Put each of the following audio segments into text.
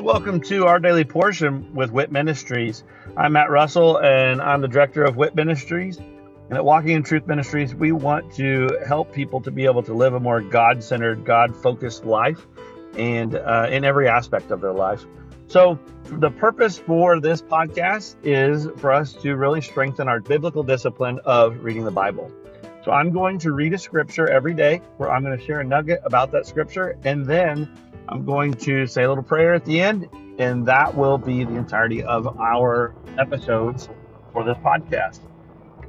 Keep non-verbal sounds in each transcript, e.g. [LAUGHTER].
Welcome to our daily portion with WIT Ministries. I'm Matt Russell and I'm the director of WIT Ministries. And at Walking in Truth Ministries, we want to help people to be able to live a more God centered, God focused life and uh, in every aspect of their life. So, the purpose for this podcast is for us to really strengthen our biblical discipline of reading the Bible. So, I'm going to read a scripture every day where I'm going to share a nugget about that scripture, and then I'm going to say a little prayer at the end, and that will be the entirety of our episodes for this podcast.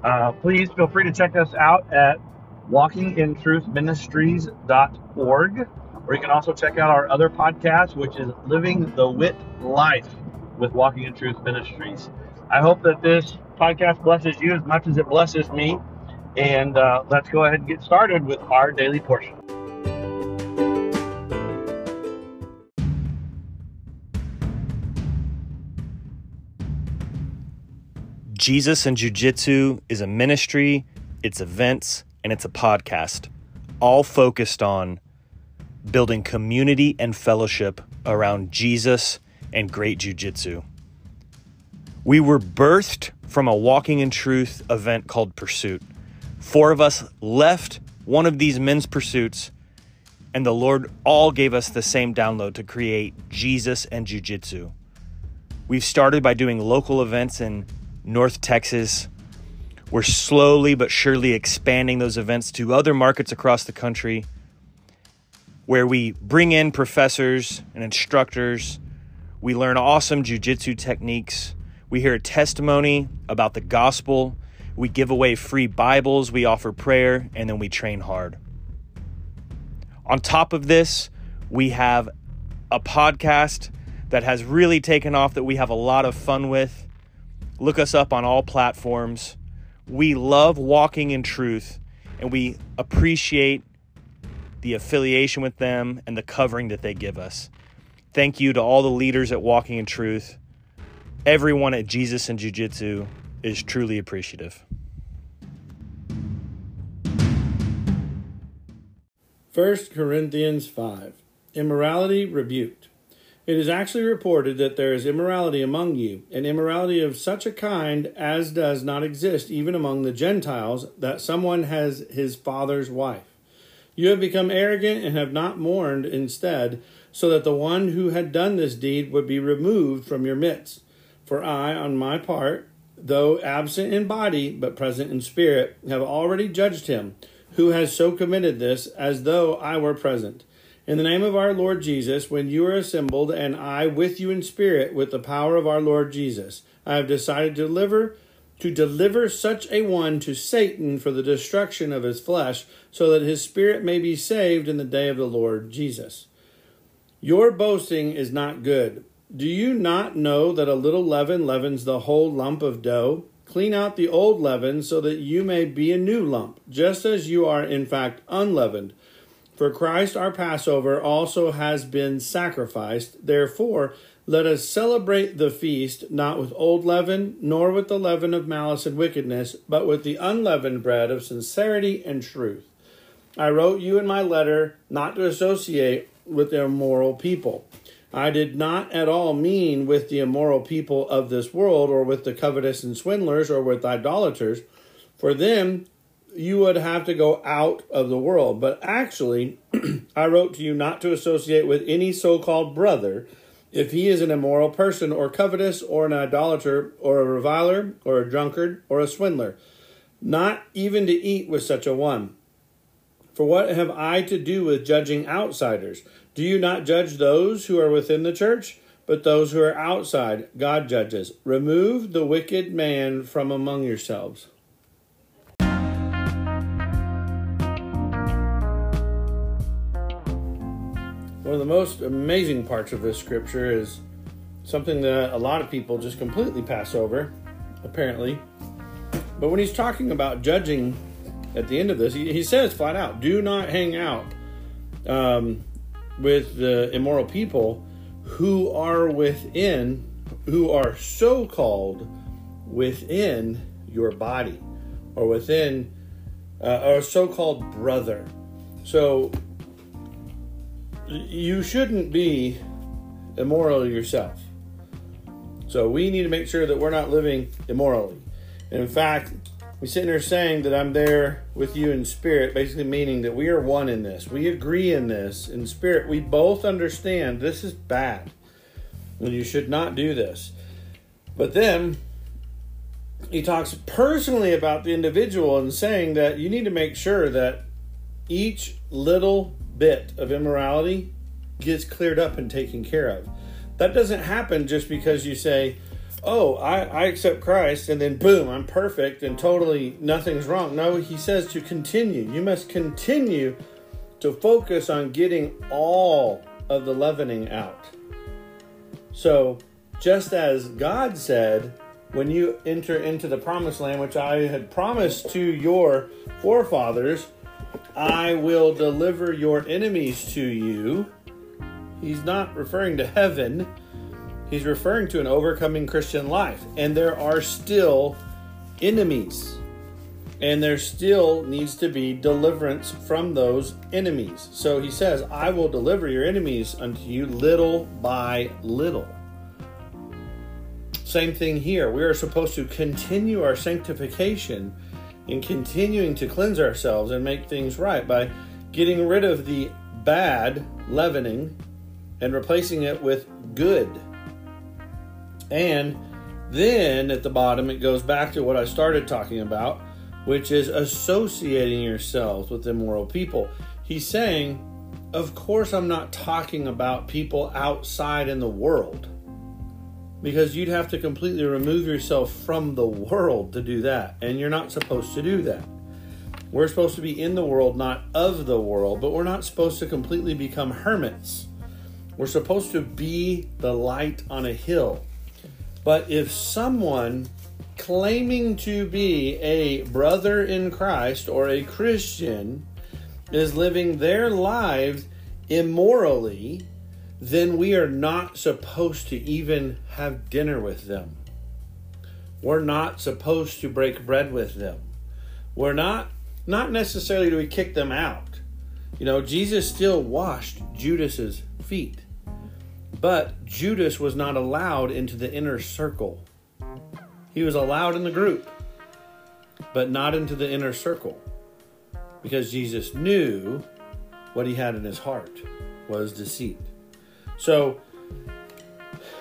Uh, please feel free to check us out at walkingintruthministries.org, or you can also check out our other podcast, which is Living the WIT Life with Walking in Truth Ministries. I hope that this podcast blesses you as much as it blesses me. And uh, let's go ahead and get started with our daily portion. Jesus and Jiu Jitsu is a ministry, it's events, and it's a podcast, all focused on building community and fellowship around Jesus and great Jiu Jitsu. We were birthed from a Walking in Truth event called Pursuit. Four of us left one of these men's pursuits, and the Lord all gave us the same download to create Jesus and Jiu Jitsu. We've started by doing local events in North Texas. We're slowly but surely expanding those events to other markets across the country where we bring in professors and instructors. We learn awesome jujitsu techniques. We hear a testimony about the gospel. We give away free Bibles. We offer prayer, and then we train hard. On top of this, we have a podcast that has really taken off that we have a lot of fun with. Look us up on all platforms. We love walking in truth and we appreciate the affiliation with them and the covering that they give us. Thank you to all the leaders at Walking in Truth. Everyone at Jesus and Jiu Jitsu is truly appreciative. First Corinthians 5 Immorality rebuked. It is actually reported that there is immorality among you, an immorality of such a kind as does not exist even among the Gentiles, that someone has his father's wife. You have become arrogant and have not mourned instead, so that the one who had done this deed would be removed from your midst. For I, on my part, though absent in body, but present in spirit, have already judged him, who has so committed this, as though I were present. In the name of our Lord Jesus, when you are assembled, and I with you in spirit, with the power of our Lord Jesus, I have decided to deliver to deliver such a one to Satan for the destruction of his flesh, so that his spirit may be saved in the day of the Lord Jesus. Your boasting is not good. Do you not know that a little leaven leavens the whole lump of dough? Clean out the old leaven so that you may be a new lump, just as you are in fact unleavened. For Christ our Passover also has been sacrificed. Therefore, let us celebrate the feast not with old leaven, nor with the leaven of malice and wickedness, but with the unleavened bread of sincerity and truth. I wrote you in my letter not to associate with immoral people. I did not at all mean with the immoral people of this world, or with the covetous and swindlers, or with idolaters. For them you would have to go out of the world. But actually, [CLEARS THROAT] I wrote to you not to associate with any so called brother if he is an immoral person, or covetous, or an idolater, or a reviler, or a drunkard, or a swindler, not even to eat with such a one. For what have I to do with judging outsiders? Do you not judge those who are within the church? But those who are outside, God judges. Remove the wicked man from among yourselves. One of the most amazing parts of this scripture is something that a lot of people just completely pass over, apparently. But when he's talking about judging at the end of this, he, he says flat out, do not hang out um, with the immoral people who are within, who are so called within your body or within, uh, so called brother. So you shouldn't be immoral yourself. So we need to make sure that we're not living immorally. And in fact, we sit here saying that I'm there with you in spirit, basically meaning that we are one in this. We agree in this in spirit. We both understand this is bad and you should not do this. But then he talks personally about the individual and saying that you need to make sure that each little bit of immorality gets cleared up and taken care of. That doesn't happen just because you say, Oh, I, I accept Christ, and then boom, I'm perfect and totally nothing's wrong. No, he says to continue. You must continue to focus on getting all of the leavening out. So, just as God said, when you enter into the promised land, which I had promised to your forefathers, I will deliver your enemies to you. He's not referring to heaven, he's referring to an overcoming Christian life. And there are still enemies. And there still needs to be deliverance from those enemies. So he says, I will deliver your enemies unto you little by little. Same thing here. We are supposed to continue our sanctification in continuing to cleanse ourselves and make things right by getting rid of the bad leavening and replacing it with good. And then at the bottom, it goes back to what I started talking about, which is associating yourselves with immoral people. He's saying, Of course, I'm not talking about people outside in the world because you'd have to completely remove yourself from the world to do that, and you're not supposed to do that. We're supposed to be in the world, not of the world, but we're not supposed to completely become hermits. We're supposed to be the light on a hill. But if someone claiming to be a brother in Christ or a Christian is living their lives immorally, then we are not supposed to even have dinner with them. We're not supposed to break bread with them. We're not not necessarily do we kick them out. You know, Jesus still washed Judas's feet. But Judas was not allowed into the inner circle. He was allowed in the group, but not into the inner circle. Because Jesus knew what he had in his heart was deceit. So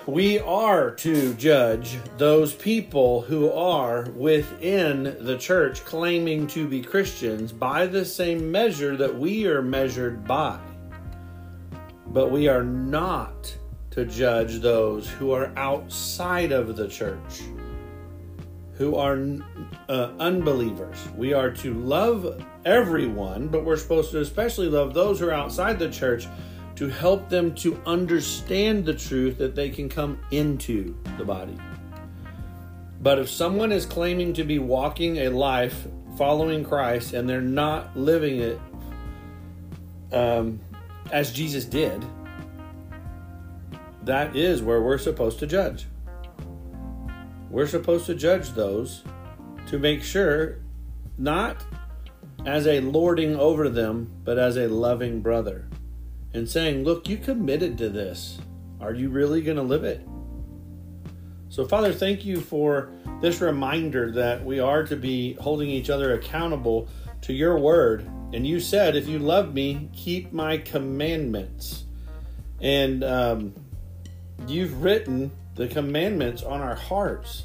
we are to judge those people who are within the church claiming to be Christians by the same measure that we are measured by. But we are not to judge those who are outside of the church, who are uh, unbelievers. We are to love everyone, but we're supposed to especially love those who are outside the church to help them to understand the truth that they can come into the body. But if someone is claiming to be walking a life following Christ and they're not living it um, as Jesus did, that is where we're supposed to judge. We're supposed to judge those to make sure, not as a lording over them, but as a loving brother and saying, Look, you committed to this. Are you really going to live it? So, Father, thank you for this reminder that we are to be holding each other accountable to your word. And you said, If you love me, keep my commandments. And um, you've written the commandments on our hearts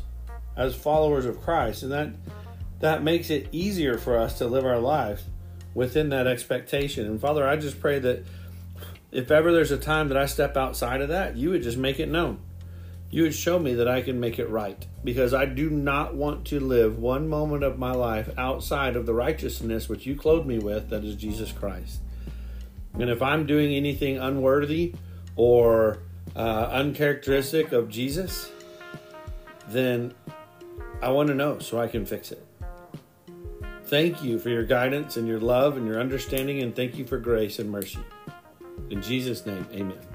as followers of Christ. And that, that makes it easier for us to live our life within that expectation. And Father, I just pray that if ever there's a time that I step outside of that, you would just make it known. You would show me that I can make it right because I do not want to live one moment of my life outside of the righteousness which you clothe me with, that is Jesus Christ. And if I'm doing anything unworthy or uh, uncharacteristic of Jesus, then I want to know so I can fix it. Thank you for your guidance and your love and your understanding, and thank you for grace and mercy. In Jesus' name, amen.